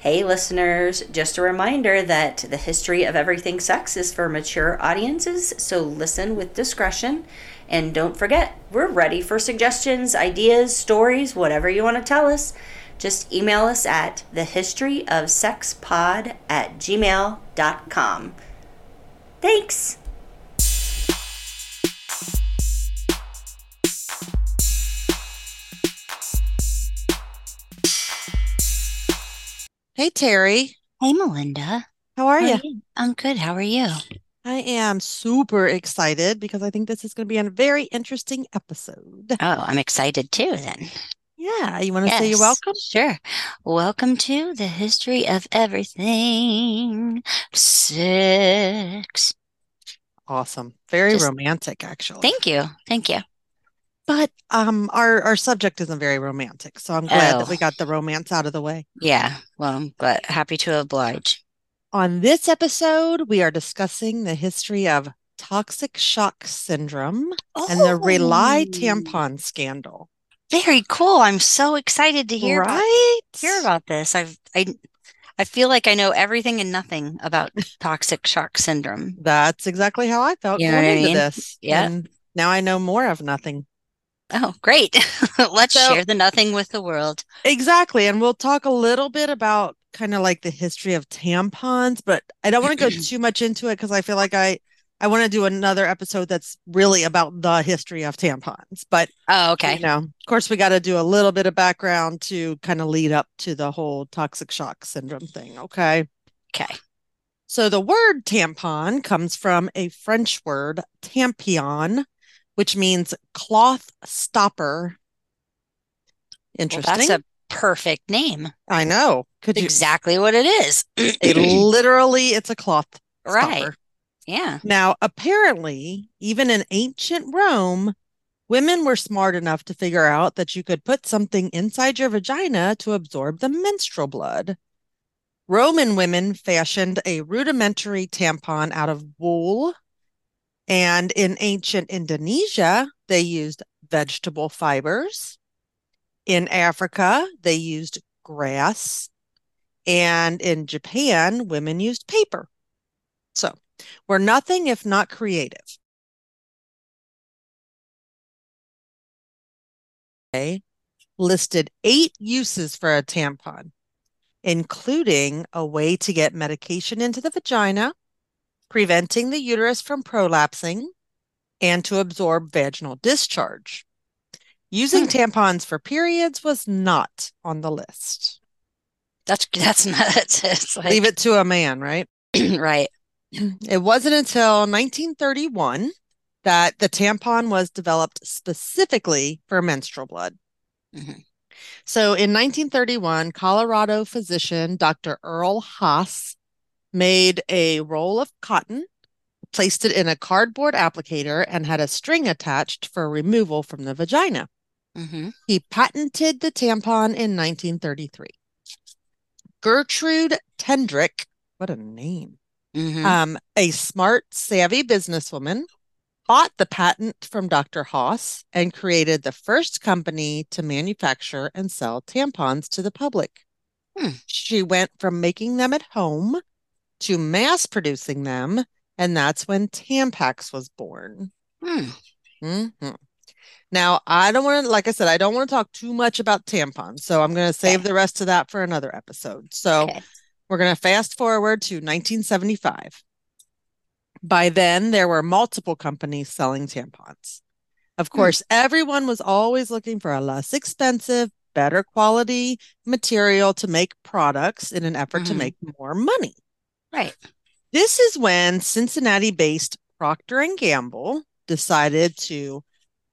Hey, listeners, just a reminder that the history of everything sex is for mature audiences, so listen with discretion. And don't forget, we're ready for suggestions, ideas, stories, whatever you want to tell us. Just email us at thehistoryofsexpod at gmail.com. Thanks! Hey, Terry. Hey, Melinda. How are How you? are you? I'm good. How are you? I am super excited because I think this is going to be a very interesting episode. Oh, I'm excited too then. Yeah, you want to say you're welcome? sure. Welcome to the history of everything. Sex. Awesome. Very Just romantic, actually. thank you. Thank you. But um, our our subject isn't very romantic, so I'm glad that we Oh, got the romance out of the way. yeah. Well, I'm glad, happy to oblige. On this episode, we are discussing the history of toxic shock syndrome and the Rely Oh, tampon scandal. very cool. I'm so excited to hear about hear about this. I've I I feel like I know everything and nothing about toxic shock syndrome. That's exactly how I felt You know going I into this. Yeah. And now I know more of nothing. Oh, great. Let's So, share the nothing with the world. exactly. And we'll talk a little bit about kind of like the history of tampons, but I don't want to go too much into it because I feel like I I want to do another episode that's really about the history of tampons. But, Oh, you okay. know, of course, we got to do a little bit of background to kind of lead up to the whole toxic shock syndrome thing. Okay. Okay. So the word tampon comes from a French word, tampion, which means cloth stopper. Well, that's a perfect name. I know. Could you? Exactly what it is. It literally, it's a cloth Right. stopper. Yeah. Now, apparently, even in ancient Rome, women were smart enough to figure out that you could put something inside your vagina to absorb the menstrual blood. Roman women fashioned a rudimentary tampon out of wool, and in ancient Indonesia, they used vegetable fibers. In Africa, they used grass, and in Japan, women used paper. So, we're nothing if not creative. Okay. listed eight uses for a tampon, including a way to get medication into the vagina, preventing the uterus from prolapsing, and to absorb vaginal discharge. Using Hmm. tampons for periods was not on the list. That's that's not it's, it's Leave it to a man, right? right. It wasn't until 1931 that the tampon was developed specifically for menstrual blood. Mhm. So in 1931, Colorado physician Dr. Earl Haas made a roll of cotton, placed it in a cardboard applicator, and had a string attached for removal from the vagina. hmm He patented the tampon in 1933. Gertrude Tendrich, what a name, hmm um, a smart, savvy businesswoman, bought the patent from Dr. Haas and created the first company to manufacture and sell tampons to the public. Hmm. She went from making them at home to mass producing them, and that's when Tampax was born. Hmm. Mhm. Now, I don't want to, like I said, I don't want to talk too much about tampons, so I'm going to save Okay. the rest of that for another episode. So Okay. we're going to fast forward to 1975. By then, there were multiple companies selling tampons. Of Hmm. course, everyone was always looking for a less expensive, better quality material to make products in an effort to hmm make more money. Right. This is when Cincinnati-based Procter and Gamble decided to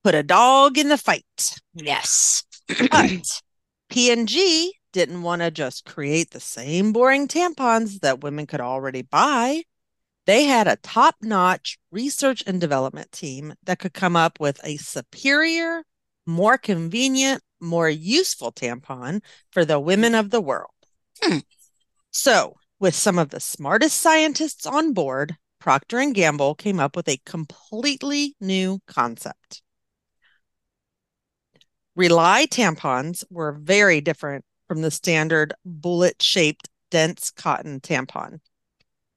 put a dog in the fight. Yes. But P&G didn't want to just create the same boring tampons that women could already buy. They had a top-notch research and development team that could come up with a superior, more convenient, more useful tampon for the women of the world. Hmm. So, with some of the smartest scientists on board, Procter and Gamble came up with a completely new concept. Rely tampons were very different from the standard bullet-shaped dense cotton tampon.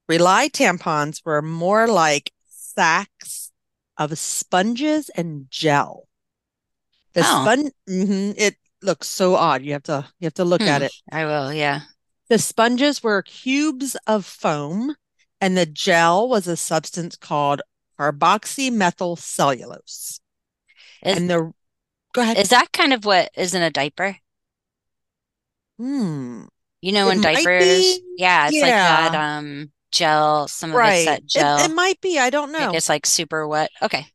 Rely tampons were more like sacks of sponges and gel. The Oh. spon- mhm, it looks so odd. You have to you have to look at Hmm. it. I will, yeah. The sponges were cubes of foam, and the gel was a substance called carboxymethyl cellulose. Is, and the go ahead. is that kind of what is in a diaper? Hmm. You know, It in diapers, be. yeah, it's like that um gel, some of it's that gel. it might be. I don't know. It's like super wet. Okay.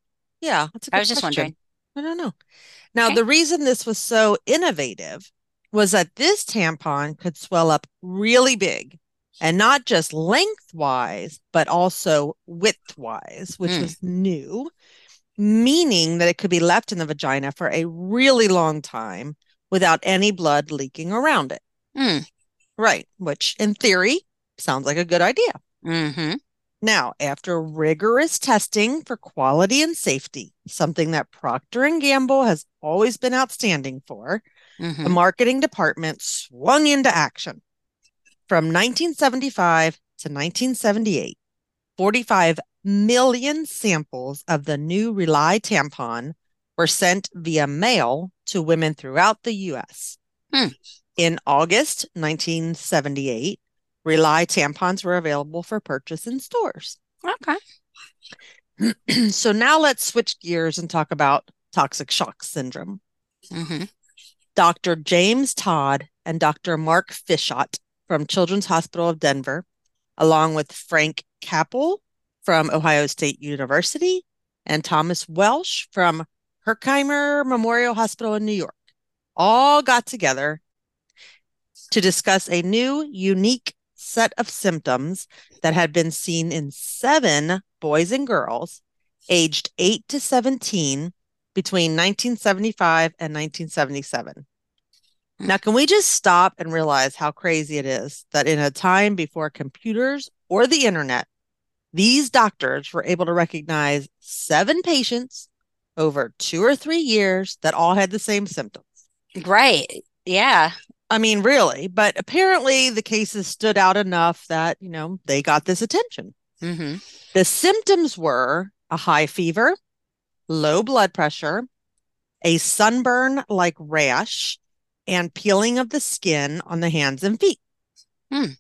Yeah, that's a I was just question. wondering. I don't know. Now, Okay. the reason this was so innovative was that this tampon could swell up really big and not just lengthwise, but also widthwise, which Mm. was new, meaning that it could be left in the vagina for a really long time without any blood leaking around it. Hmm. Right, which in theory sounds like a good idea. Mm-hmm. Now, after rigorous testing for quality and safety, something that Procter and Gamble has always been outstanding for, the Mm-hmm. marketing department swung into action. From 1975 to 1978, 45 million samples of the new Rely tampon were sent via mail to women throughout the US. Hmm. In August 1978, Rely tampons were available for purchase in stores. Okay. so now let's switch gears and talk about toxic shock syndrome. Mm-hmm. Dr. James Todd and Dr. Mark Fishaut from Children's Hospital of Denver, along with Frank Kapral from Ohio State University and Thomas Welch from Herkimer Memorial Hospital in New York, all got together to discuss a new, unique set of symptoms that had been seen in seven boys and girls aged 8 to 17 between 1975 and 1977. Now, can we just stop and realize how crazy it is that in a time before computers or the internet, these doctors were able to recognize seven patients over two or three years that all had the same symptoms? Right. Yeah. I mean, really, but apparently the cases stood out enough that, you know, they got this attention. Mm-hmm. The symptoms were a high fever, low blood pressure, a sunburn like rash, and peeling of the skin on the hands and feet. Hmm.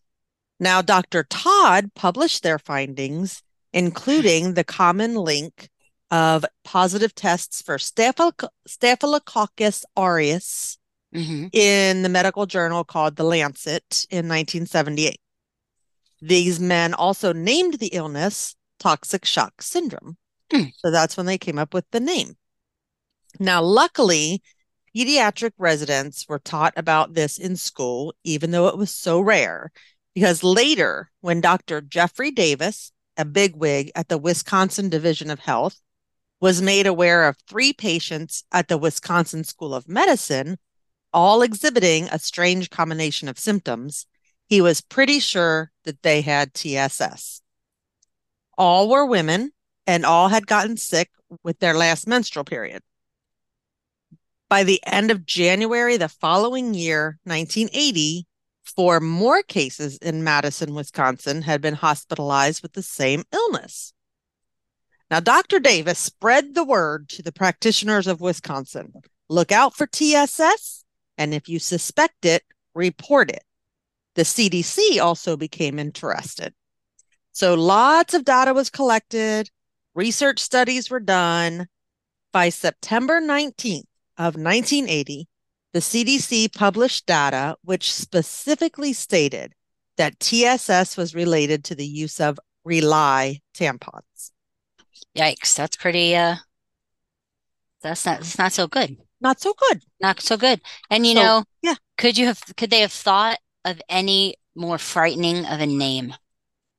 Now, Dr. Todd published their findings, including the common link of positive tests for Staphyloc- Staphylococcus aureus Mm-hmm. in the medical journal called The Lancet in 1978. These men also named the illness toxic shock syndrome. So that's when they came up with the name. Now, luckily, pediatric residents were taught about this in school, even though it was so rare, because later, when Dr. Jeffrey Davis, a bigwig at the Wisconsin Division of Health, was made aware of three patients at the Wisconsin School of Medicine all exhibiting a strange combination of symptoms, he was pretty sure that they had TSS. All were women and all had gotten sick with their last menstrual period. By the end of January the following year, 1980, four more cases in Madison, Wisconsin had been hospitalized with the same illness. Now, Dr. Davis spread the word to the practitioners of Wisconsin look out for TSS and if you suspect it, report it. The CDC also became interested. So lots of data was collected, research studies were done. By September 19th of 1980, the CDC published data which specifically stated that TSS was related to the use of Rely tampons. Yikes. That's pretty uh that's not that's not so good. Not so good. Not so good. And you So, know, yeah. could you have could they have thought of any more frightening of a name?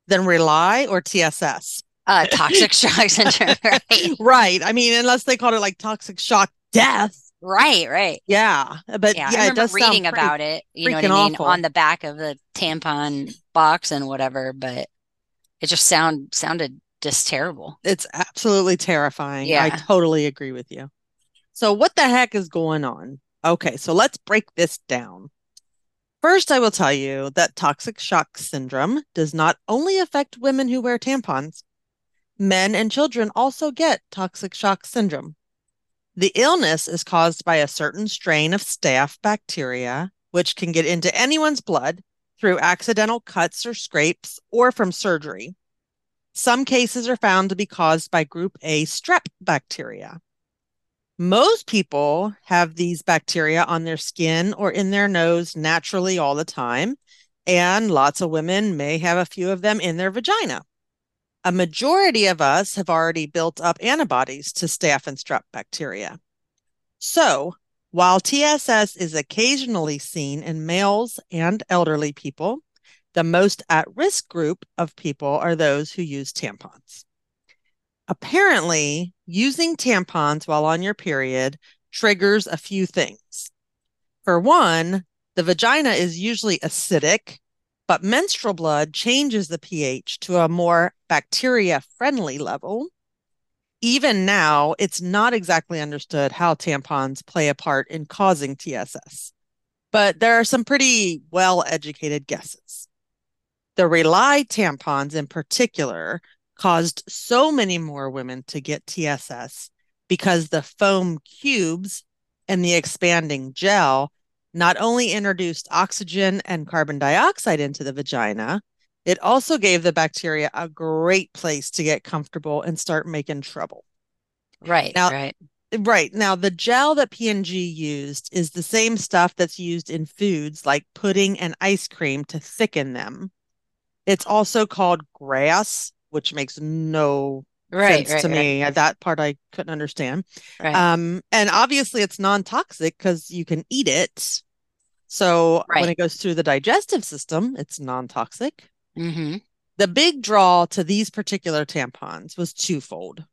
Than Rely or TSS. Uh toxic shock syndrome, right? Right. I mean, unless they called it like toxic shock death. Right, right. Yeah. But Yeah, yeah, I it remember reading pretty- about it, you know what I mean, awful. on the back of the tampon box and whatever, but it just sound sounded just terrible. It's absolutely terrifying. Yeah. I totally agree with you. So, what the heck is going on? Okay, so let's break this down. First, I will tell you that toxic shock syndrome does not only affect women who wear tampons, men and children also get toxic shock syndrome. The illness is caused by a certain strain of staph bacteria, which can get into anyone's blood through accidental cuts or scrapes or from surgery. Some cases are found to be caused by group A strep bacteria. Most people have these bacteria on their skin or in their nose naturally all the time, and lots of women may have a few of them in their vagina. A majority of us have already built up antibodies to staph and strep bacteria. So, while TSS is occasionally seen in males and elderly people, the most at risk group of people are those who use tampons. Apparently, using tampons while on your period triggers a few things. For one, the vagina is usually acidic, but menstrual blood changes the pH to a more bacteria friendly level. Even now, it's not exactly understood how tampons play a part in causing TSS, but there are some pretty well educated guesses. The Rely tampons, in particular, caused so many more women to get TSS because the foam cubes and the expanding gel not only introduced oxygen and carbon dioxide into the vagina, it also gave the bacteria a great place to get comfortable and start making trouble. Right. Now, right. Right. Now, the gel that P&G used is the same stuff that's used in foods like pudding and ice cream to thicken them. It's also called grass which makes no right, sense right, to me. That part I couldn't understand. Right. Um, and obviously it's non-toxic because you can eat it. So when it goes through the digestive system, it's non-toxic. hmm The big draw to these particular tampons was twofold.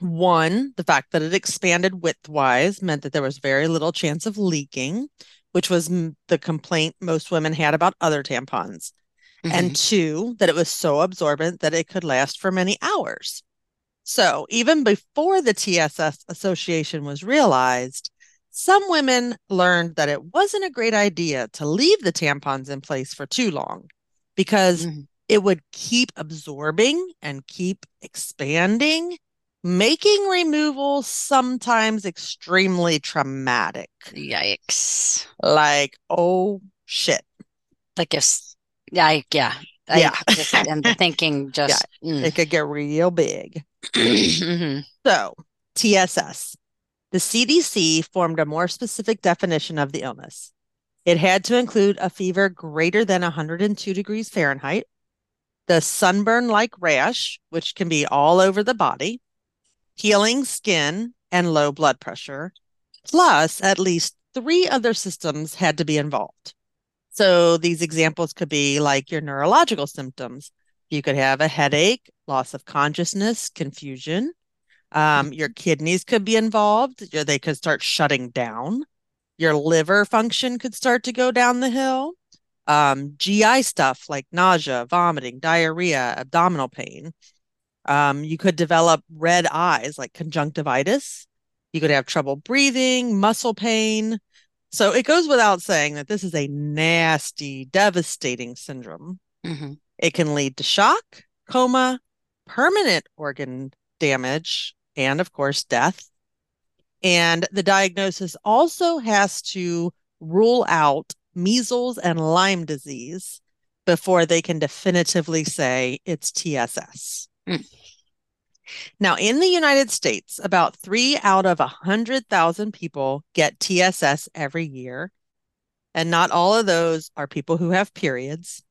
One, the fact that it expanded widthwise meant that there was very little chance of leaking, which was m- the complaint most women had about other tampons and two, that it was so absorbent that it could last for many hours. So, even before the TSS association was realized, some women learned that it wasn't a great idea to leave the tampons in place for too long because Mhm. it would keep absorbing and keep expanding, making removal sometimes extremely traumatic. Yikes. Like, oh shit. Like if, yeah, I, yeah. I Yeah. just am thinking just, mm. It could get real big. Mhm. So, TSS. The CDC formed a more specific definition of the illness. It had to include a fever greater than 102 degrees Fahrenheit, the sunburn like rash, which can be all over the body, healing skin, and low blood pressure, plus at least three other systems had to be involved. So, these examples could be like your neurological symptoms. You could have a headache, loss of consciousness, confusion. Um, your kidneys could be involved. They could start shutting down. Your liver function could start to go down the hill. Um, GI stuff like nausea, vomiting, diarrhea, abdominal pain. Um, you could develop red eyes like conjunctivitis. You could have trouble breathing, muscle pain. So it goes without saying that this is a nasty, devastating syndrome. Mhm. It can lead to shock, coma, permanent organ damage, and of course, death. And the diagnosis also has to rule out measles and Lyme disease before they can definitively say it's TSS. Mm. Now, in the United States, about three out of a 100,000 people get TSS every year. And not all of those are people who have periods.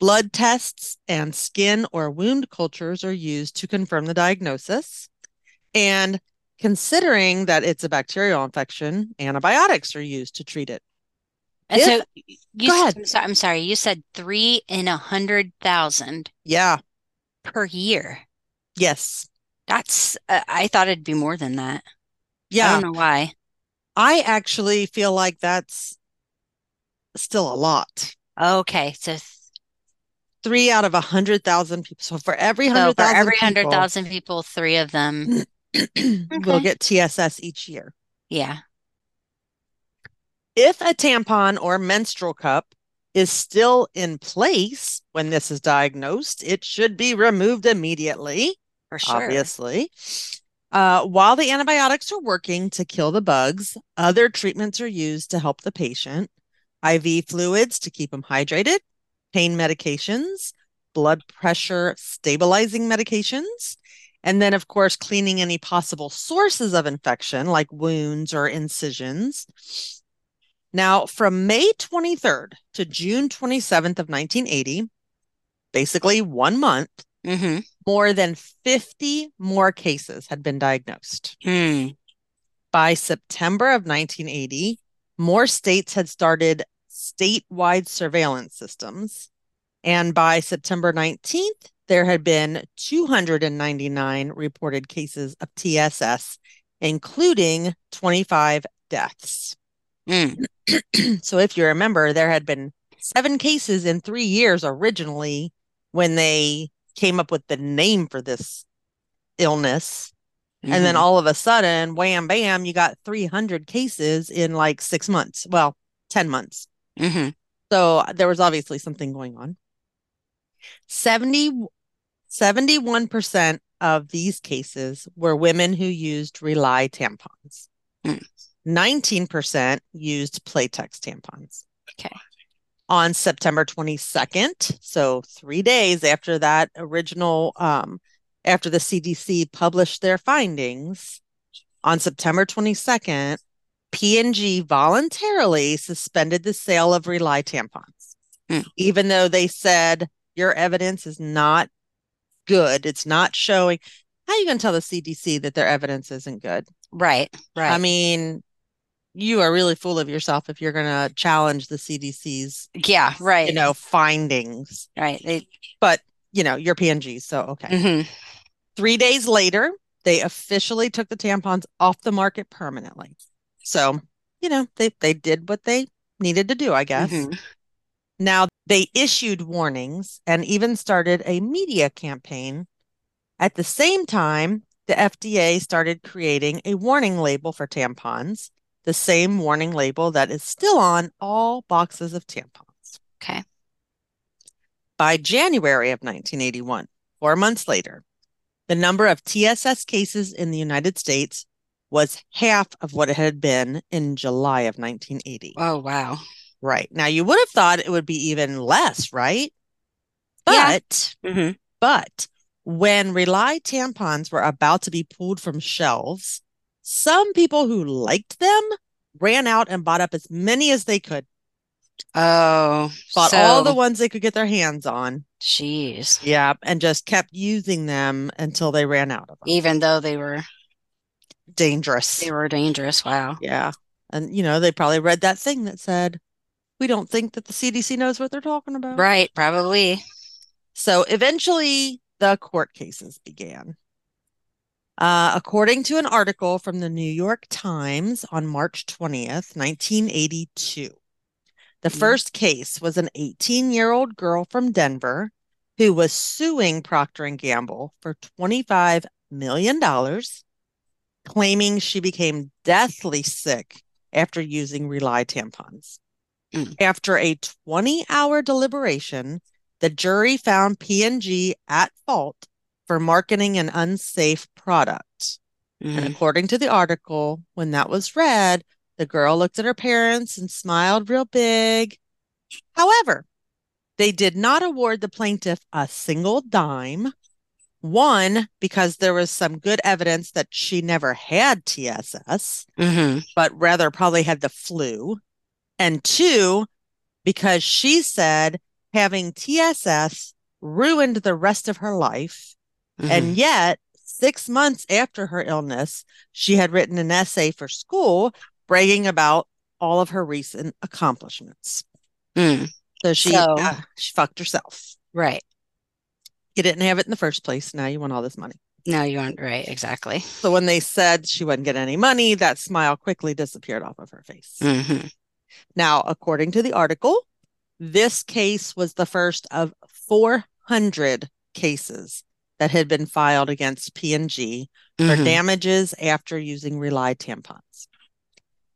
Blood tests and skin or wound cultures are used to confirm the diagnosis. And considering that it's a bacterial infection, antibiotics are used to treat it. If- so you, Go ahead. I'm sorry, I'm sorry, you said three in a hundred thousand Yeah. per year. Yes. That's, uh, I thought it'd be more than that. Yeah. I don't know why. I actually feel like that's still a lot. Okay, so, th- Three out of a hundred thousand people. So for every so hundred for thousand every people, hundred thousand people, three of them, will get TSS each year. yeah. If a tampon or menstrual cup is still in place when this is diagnosed, it should be removed immediately, For sure. obviously. Uh, while the antibiotics are working to kill the bugs, other treatments are used to help the patient. IV fluids to keep them hydrated, pain medications, blood pressure stabilizing medications, and then, of course, cleaning any possible sources of infection like wounds or incisions. Now, from May 23rd to June 27th of 1980, basically one month, Mm-hmm. more than 50 more cases had been diagnosed. Hmm. By September of 1980, more states had started statewide surveillance systems. And by September 19th, there had been 299 reported cases of TSS, including 25 deaths. Mm. so if you remember, there had been seven cases in three years originally when they came up with the name for this illness. And then Mhm. all of a sudden, wham, bam, you got 300 cases in like six months. Well, 10 months. Mhm. So there was obviously something going on. 70, 71% of these cases were women who used Rely tampons. Hmm. 19% used Playtex tampons. Okay. On September 22nd, so three days after that original, um, after the CDC published their findings, on September 22nd, P&G voluntarily suspended the sale of Rely tampons, Hmm. even though they said your evidence is not good. It's not showing. How are you going to tell the CDC that their evidence isn't good? Right. Right. I mean, you are really full of yourself if you're going to challenge the CDC's, yeah. Right. you know, findings. Right. They. But, you know, you're P&G, so okay. Mhm. Three days later, they officially took the tampons off the market permanently. So, you know, they they did what they needed to do, I guess. Mhm. Now, they issued warnings and even started a media campaign. At the same time, the FDA started creating a warning label for tampons, the same warning label that is still on all boxes of tampons. Okay. By January of 1981, four months later, the number of TSS cases in the United States was half of what it had been in July of 1980. Oh wow. Right. Now, you would have thought it would be even less, right? Yeah. But, Mhm. but when Rely tampons were about to be pulled from shelves, some people who liked them ran out and bought up as many as they could, Oh. bought so, all the ones they could get their hands on. Jeez. Yeah, and just kept using them until they ran out of them. Even though they were Dangerous. they were dangerous. Wow. Yeah. And, you know, they probably read that thing that said, we don't think that the CDC knows what they're talking about. Right. Probably. So eventually, the court cases began. Uh, according to an article from the New York Times on March 20th, 1982, the Mhm. first case was an 18-year-old girl from Denver who was suing Procter & Gamble for $25 million, claiming she became deathly sick after using Rely tampons. Mm. After a 20-hour deliberation, the jury found P&G at fault for marketing an unsafe product. And Mhm. according to the article, when that was read, the girl looked at her parents and smiled real big. However, they did not award the plaintiff a single dime. One, because there was some good evidence that she never had TSS, Mhm. but rather probably had the flu. And two, because she said having TSS ruined the rest of her life. Mhm. And yet, six months after her illness, she had written an essay for school bragging about all of her recent accomplishments. Mm. So she So- uh, she fucked herself. Right. You didn't have it in the first place. Now you want all this money. No, you aren't right. Exactly. So when they said she wouldn't get any money, that smile quickly disappeared off of her face. hmm Now, according to the article, this case was the first of 400 cases that had been filed against P&G for Mhm. damages after using Rely tampons.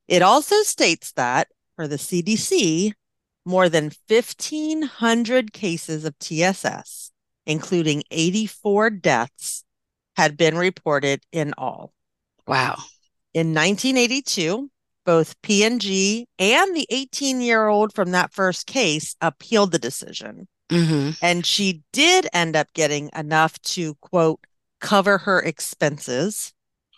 It also states that for the CDC, more than 1,500 cases of TSS, including 84 deaths, had been reported in all. Wow. In 1982, both P&G and the 18 year old from that first case appealed the decision. hmm And she did end up getting enough to, quote, cover her expenses,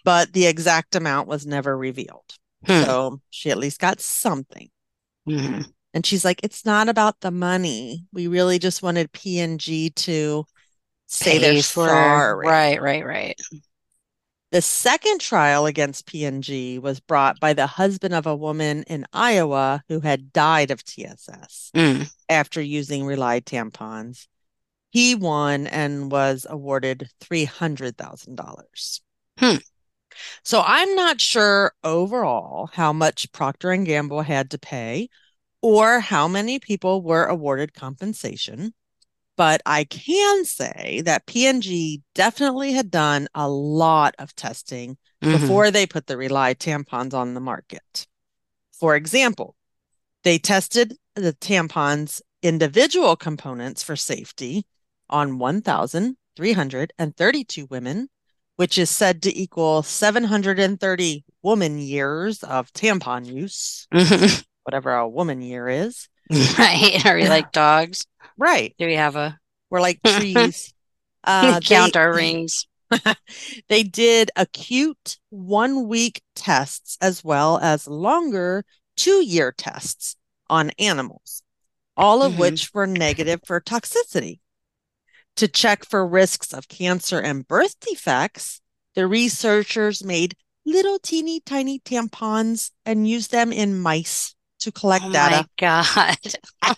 but the exact amount was never revealed. Hmm. So she at least got something. hmm And she's like, it's not about the money. We really just wanted P&G to say they're for sorry. right, right, right. The second trial against P&G was brought by the husband of a woman in Iowa who had died of TSS Mm. after using Rely tampons. He won and was awarded $300,000. Hmm. So I'm not sure overall how much Procter and Gamble had to pay or how many people were awarded compensation, but I can say that P&G definitely had done a lot of testing Mhm. before they put the Rely tampons on the market. For example, they tested the tampons' individual components for safety on 1,332 women, which is said to equal 730 woman years of tampon use, Mhm. whatever a woman year is. Right. Are we like dogs? Right. Do we have a We're like trees. Uh, count they- our rings? they did acute one week tests as well as longer two year tests on animals, all of Mhm. which were negative for toxicity. To check for risks of cancer and birth defects, the researchers made little teeny tiny tampons and used them in mice to collect Oh data. my God. I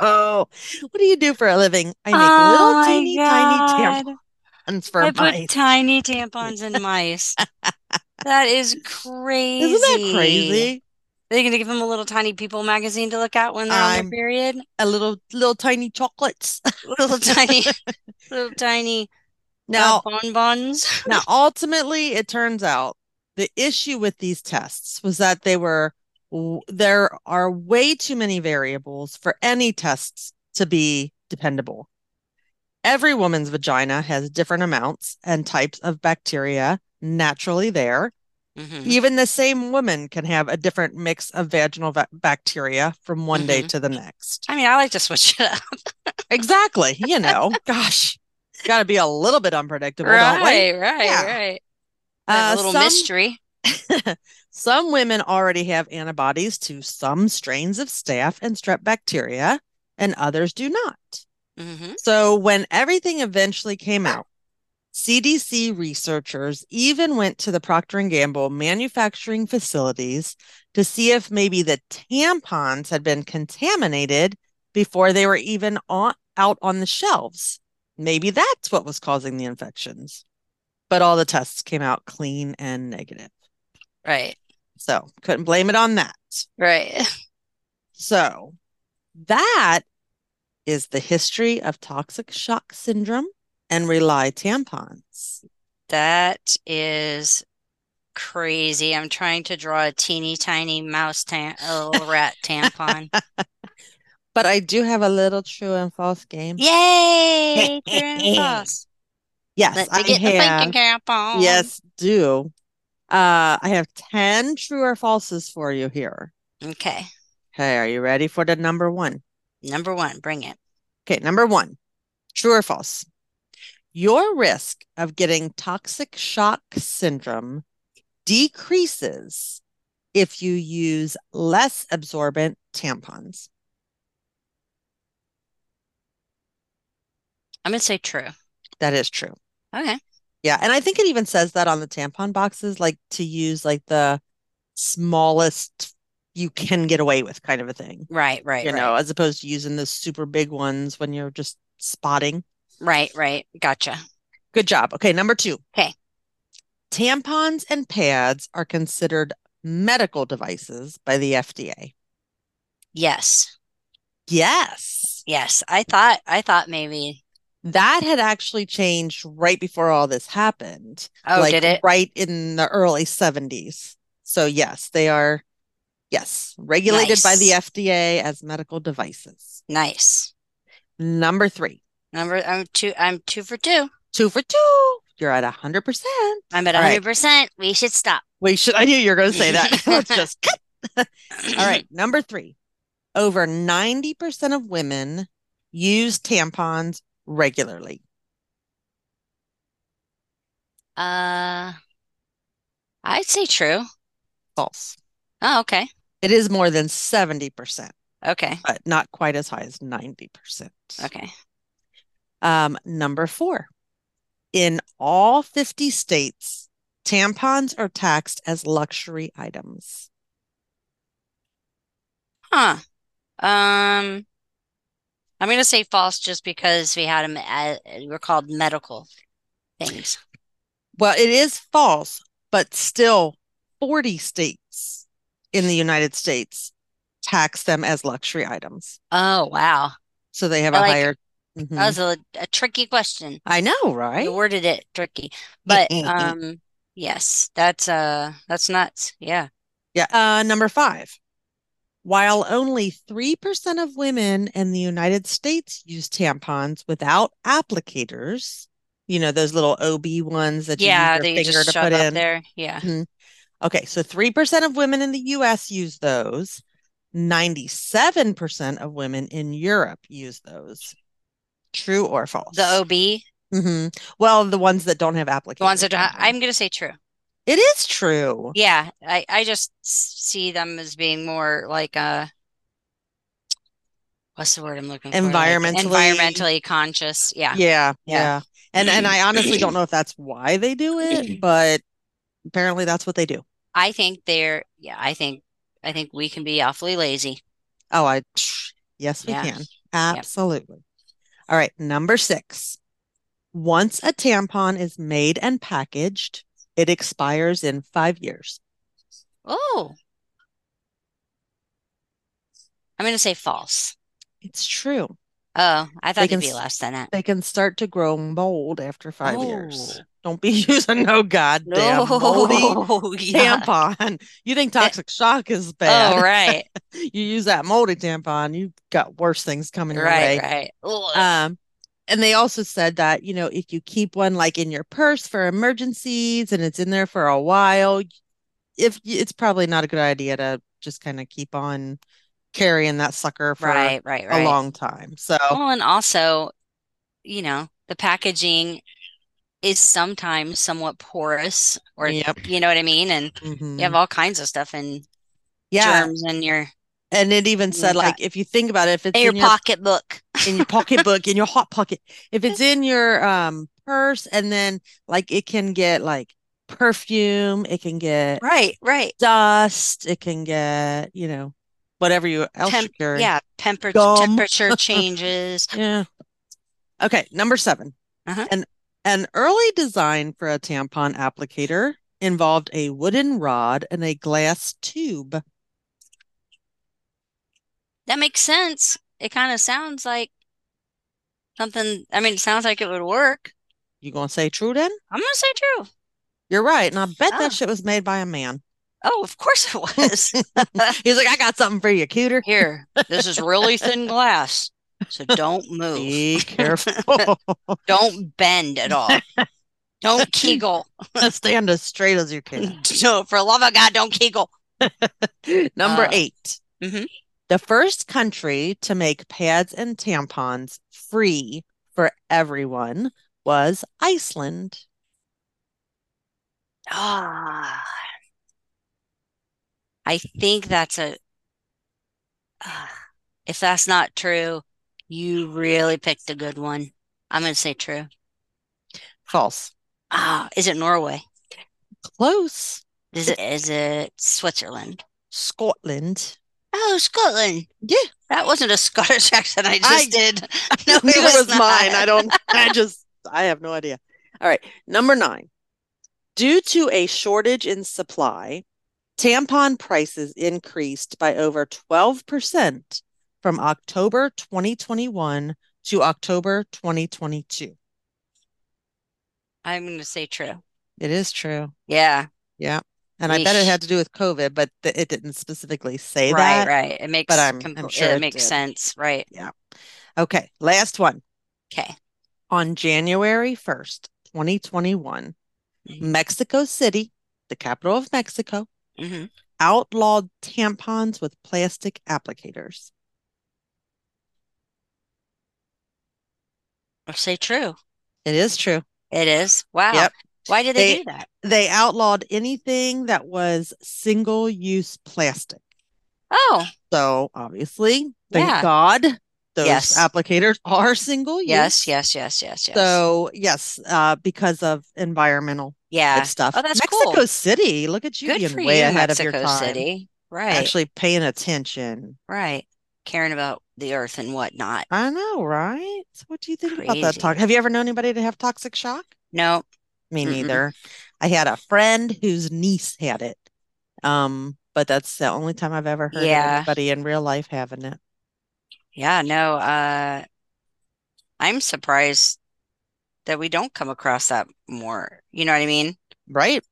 know. What do you do for a living? I make Oh little teeny tiny tampons for I put mice. tiny tampons in mice. That is crazy. Isn't that crazy? Are they going to give them a little tiny People magazine to look at when they're on I'm- their period? A little little tiny chocolates. Little tiny, little tiny Now, uh, bonbons. now ultimately it turns out the issue with these tests was that they were there are way too many variables for any tests to be dependable. Every woman's vagina has different amounts and types of bacteria naturally there. Mhm. Even the same woman can have a different mix of vaginal va- bacteria from one day Mhm. to the next. I mean, I like to switch it up. Exactly. You know, gosh, got to be a little bit unpredictable? Right, right, Yeah. right. Uh, a little some- mystery. Some women already have antibodies to some strains of staph and strep bacteria, and others do not. hmm So, when everything eventually came out, CDC researchers even went to the Procter and Gamble manufacturing facilities to see if maybe the tampons had been contaminated before they were even on, out on the shelves. Maybe that's what was causing the infections. But all the tests came out clean and negative. Right, So, couldn't blame it on that. right. So, that is the history of toxic shock syndrome and rely tampons. That is crazy. I'm trying to draw a teeny tiny mouse tam a little rat tampon. But I do have a little true and false game. Yay! True and false. Yes, Let me I get the have. thinking cap on. Yes, do. Uh, I have 10 true or falses for you here. Okay. Okay, are you ready for the number one? Number one, bring it. Okay, number one, true or false? Your risk of getting toxic shock syndrome decreases if you use less absorbent tampons. I'm gonna say true. That is true. Okay. Yeah, and I think it even says that on the tampon boxes, like to use like the smallest you can get away with kind of a thing, Right, right, you right. know, as opposed to using the super big ones when you're just spotting. Right, right. Gotcha. Good job. Okay, number two. Okay. Tampons and pads are considered medical devices by the FDA. Yes. Yes. Yes. I thought I thought maybe That had actually changed right before all this happened. Oh, like did it? right in the early 70s. So yes, they are Yes, regulated by the FDA as medical devices. Nice. Number three, Number I'm two I'm two for two. two for two. You're at 100%. I'm at All right. 100%. We should stop. Wait, should I knew you were going to say that. Let's just cut. All right, number three. Over 90% of women use tampons regularly. Uh, I'd say true. False. Oh, okay. It is more than 70%, Okay. but not quite as high as 90%. Okay. Um, number four. In all 50 states, tampons are taxed as luxury items. Huh. Um, I'm gonna say false just because we had them as we're called medical things. Well, it is false, but still 40 states in the United States tax them as luxury items. Oh, wow. So they have I a like- higher. Mhm. That was a, a tricky question. I know, right? You worded it tricky. But um yes, that's uh that's nuts. Yeah. Yeah. Uh, number five. While only 3% of women in the United States use tampons without applicators, you know, those little OB ones that you Yeah, use your you finger just to shove put up in. there. Yeah. Okay, so 3% of women in the US use those. 97% of women in Europe use those. True or false? The OB, hmm Well, the ones that don't have applicators. the ones that don't on ha- them. I'm gonna say true. It is true. Yeah, I I just see them as being more like a what's the word I'm looking for? Like Environmentally- environmentally conscious. Yeah. Yeah, Yeah. yeah. And and I honestly don't know if that's why they do it, but apparently that's what they do. I think they're yeah, I think I think we can be awfully lazy. Oh, I yes, we Yeah. can. Absolutely. All right, number six. Once a tampon is made and packaged, it expires in five years. Oh. I'm gonna say false. It's true. Oh, I thought can it'd be less than that. They can start to grow mold after five years. Oh. Don't be using no goddamn moldy No, yeah. tampon. You think toxic shock is bad. Oh, right, You use that moldy tampon, you've got worse things coming your way. right, right. Um, and they also said that, you know, if you keep one like in your purse for emergencies and it's in there for a while, if it's probably not a good idea to just kind of keep on carrying that sucker for Right, right, a long time. So, Well, and also, you know, the packaging is sometimes somewhat porous, or Yep. you know what I mean? And mhm. you have all kinds of stuff and yeah. germs in your And it even said, like, if you think about it, if it's in your your pocketbook. In your pocketbook, in your hot pocket, if it's in your um purse, and then like it can get like perfume, it can get Right, right. dust, it can get, you know, whatever you else Temp carry. yeah, temper temperature changes. Yeah. Okay, number 7 Uh-huh. An an early design for a tampon applicator involved a wooden rod and a glass tube. That makes sense. It kind of sounds like something, I mean, it sounds like it would work. You gonna say true then? I'm gonna say true. You're right, and I bet Ah. that shit was made by a man. Oh, of course it was. He's like, I got something for you, cooter. Here, this is really thin glass, so don't move. Be careful. Don't bend at all. Don't kegel. Stand as straight as you can. No, for love of God, don't kegel. Number Uh, eight. mhm. The first country to make pads and tampons free for everyone was Iceland. Ah, I think that's a. ah, if that's not true, you really picked a good one. I'm gonna say true. False. Ah, is it Norway? Close. Is it is it Switzerland? Scotland. Scotland. Yeah. That wasn't a Scottish accent I just I- did. No, it was was mine. I don't, I just, I have no idea. All right. Number nine. Due to a shortage in supply, tampon prices increased by over 12% from October 2021 to October 2022. I'm gonna say true. It is true. Yeah. Yeah. And And I bet it had to do with COVID, but th- it didn't specifically say Right, that. right. It makes but I'm- compl- I'm sure it it makes did. sense. Right. Yeah. Okay, last one. Okay. On January 1st, 2021, Mhm. Mexico City, the capital of Mexico, hmm outlawed tampons with plastic applicators. Or say true. It is true. It is. Wow. Yep. Why did they They- do that? They outlawed anything that was single use plastic. Oh, So obviously, thank Yeah. God, those Yes. applicators are single use. yes, yes, yes, yes, yes. So yes, uh, because of environmental yeah. stuff. Oh, that's Mexico cool. City, look at you Good being way you, ahead of your time. City. Right. Actually paying attention. Right. Caring about the earth and whatnot. I know, right? So what do you think about that talk? Have you ever known anybody to have toxic shock? No. Me Mm-mm. neither. I had a friend whose niece had it. Um, but that's the only time I've ever heard Yeah. anybody in real life having it. Yeah, no, uh I'm surprised that we don't come across that more. You know what I mean? Right?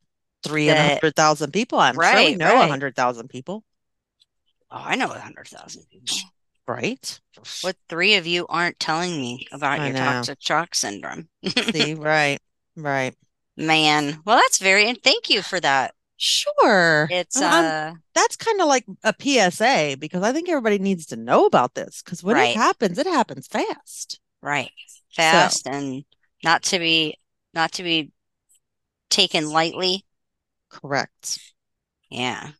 Three and a That- hundred thousand people. I'm sure we know a right. hundred thousand people, Oh, I know a hundred thousand people. right? What three of you aren't telling me about I your know. toxic shock syndrome? See, right, right. Man, well, that's very, and thank you for that. Sure. It's I'm- uh, that's kind of like a PSA because I think everybody needs to know about this because when Right. it happens, it happens fast. right, fast and not to be, not to be taken lightly. Correct. Yeah,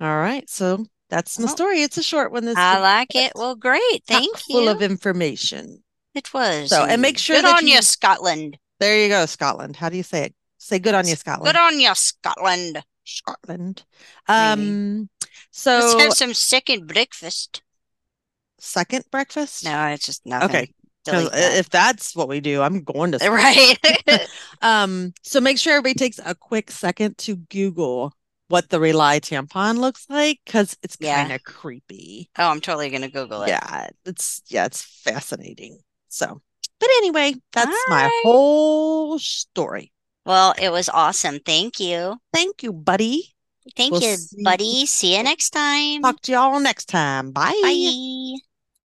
All right. So that's my Well, story. It's a short one this I like it. Well, great. Thank chock full you. of information. It was. So, and make sure good that on you, you- Scotland. There you go, Scotland. How do you say it? Say good on you, Scotland. Good on you, Scotland. Scotland. Um, Let's have some second breakfast. second breakfast? No, it's just nothing. Okay. That. if that's what we do, I'm going to Right. Um, so make sure everybody takes a quick second to Google what the Rely tampon looks like because it's Yeah. kind of creepy. Oh, I'm totally gonna Google it. Yeah, it's yeah, it's fascinating. So, but anyway, that's my whole story. Well, it was awesome. Thank you. Thank you, buddy. Thank We'll you, see- buddy. See you next time. Talk to y'all next time. Bye. Bye.